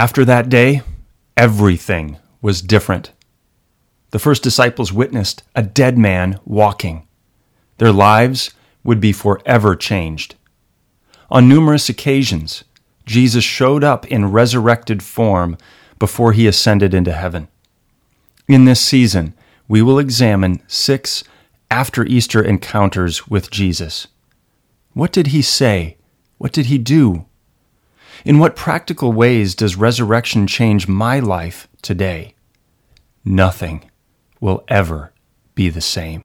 After that day, everything was different. The first disciples witnessed a dead man walking. Their lives would be forever changed. On numerous occasions, Jesus showed up in resurrected form before he ascended into heaven. In this season, we will examine six after Easter encounters with Jesus. What did he say? What did he do? In what practical ways does resurrection change my life today? Nothing will ever be the same.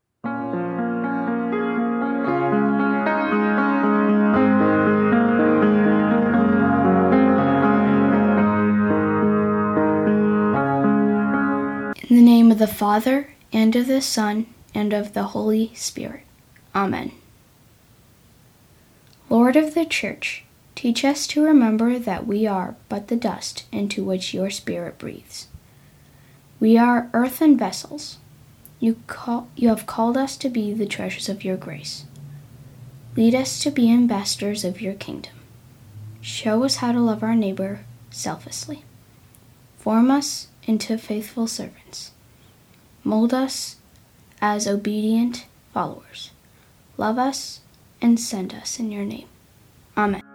In the name of the Father, and of the Son, and of the Holy Spirit. Amen. Lord of the Church, Teach us to remember that we are but the dust into which your Spirit breathes. We are earthen vessels. You, call, you have called us to be the treasures of your grace. Lead us to be ambassadors of your kingdom. Show us how to love our neighbor selflessly. Form us into faithful servants. Mold us as obedient followers. Love us and send us in your name. Amen.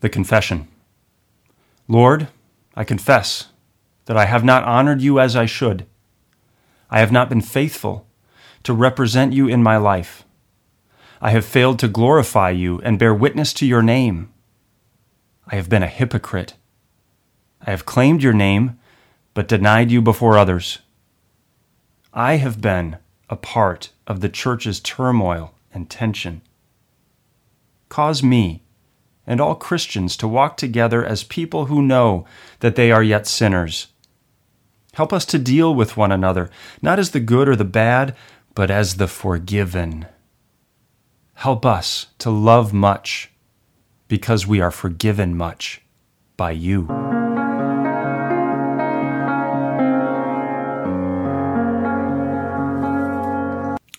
The Confession Lord, I confess that I have not honored you as I should. I have not been faithful to represent you in my life. I have failed to glorify you and bear witness to your name. I have been a hypocrite. I have claimed your name, but denied you before others. I have been a part of the church's turmoil and tension. Cause me and all Christians to walk together as people who know that they are yet sinners. Help us to deal with one another, not as the good or the bad, but as the forgiven. Help us to love much because we are forgiven much by you.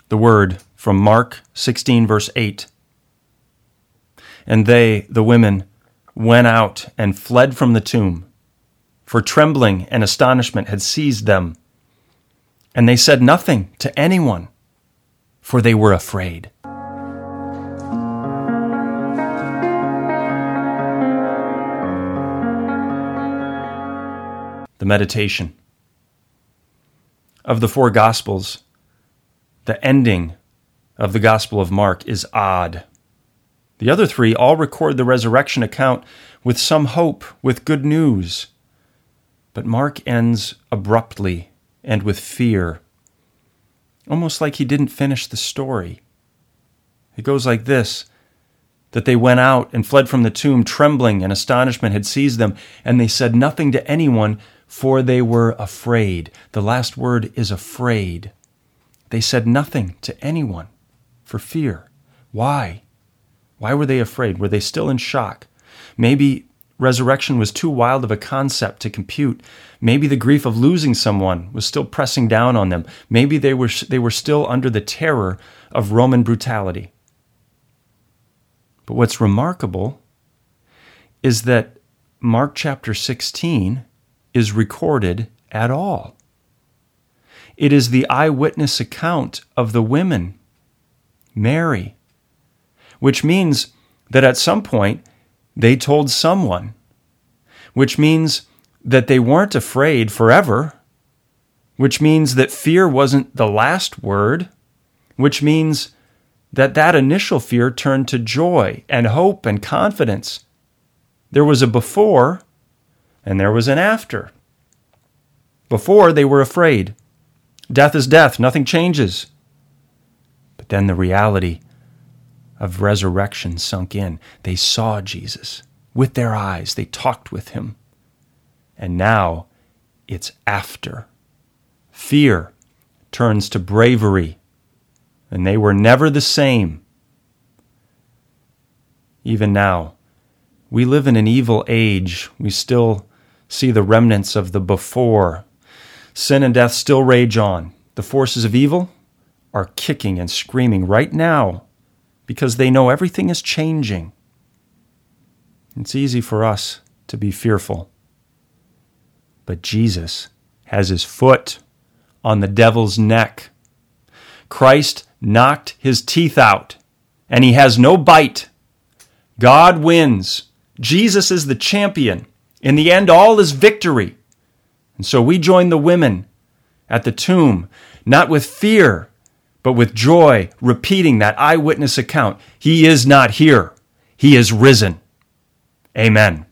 The word from Mark 16, verse 8 and they, the women, went out and fled from the tomb, for trembling and astonishment had seized them. And they said nothing to anyone, for they were afraid. The meditation. Of the four Gospels, the ending of the Gospel of Mark is odd. The other three all record the resurrection account with some hope, with good news. But Mark ends abruptly and with fear, almost like he didn't finish the story. It goes like this that they went out and fled from the tomb, trembling and astonishment had seized them, and they said nothing to anyone, for they were afraid. The last word is afraid. They said nothing to anyone for fear. Why? Why were they afraid? Were they still in shock? Maybe resurrection was too wild of a concept to compute. Maybe the grief of losing someone was still pressing down on them. Maybe they were, they were still under the terror of Roman brutality. But what's remarkable is that Mark chapter 16 is recorded at all. It is the eyewitness account of the women, Mary, which means that at some point they told someone, which means that they weren't afraid forever, which means that fear wasn't the last word, which means that that initial fear turned to joy and hope and confidence. There was a before and there was an after. Before, they were afraid. Death is death, nothing changes. But then the reality of resurrection sunk in. They saw Jesus with their eyes, they talked with him. And now it's after. Fear turns to bravery and they were never the same. Even now, we live in an evil age. We still see the remnants of the before. Sin and death still rage on. The forces of evil are kicking and screaming right now because they know everything is changing. It's easy for us to be fearful. But Jesus has his foot on the devil's neck. Christ knocked his teeth out, and he has no bite. God wins. Jesus is the champion. In the end, all is victory. And so we join the women at the tomb, not with fear, but with joy, repeating that eyewitness account. He is not here, he is risen. Amen.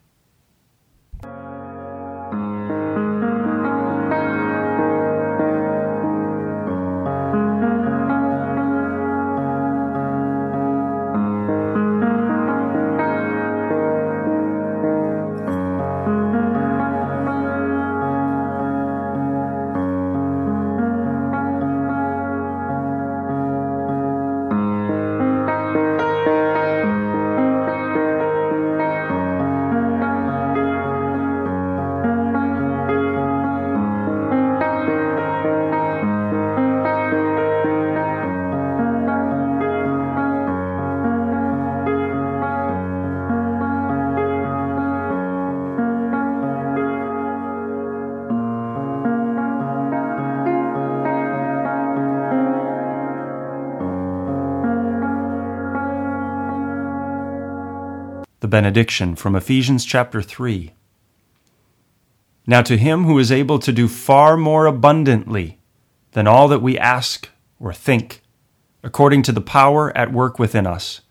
Benediction from Ephesians chapter 3. Now, to him who is able to do far more abundantly than all that we ask or think, according to the power at work within us,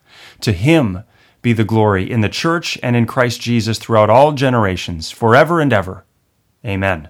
to him be the glory in the church and in Christ Jesus throughout all generations, forever and ever. Amen.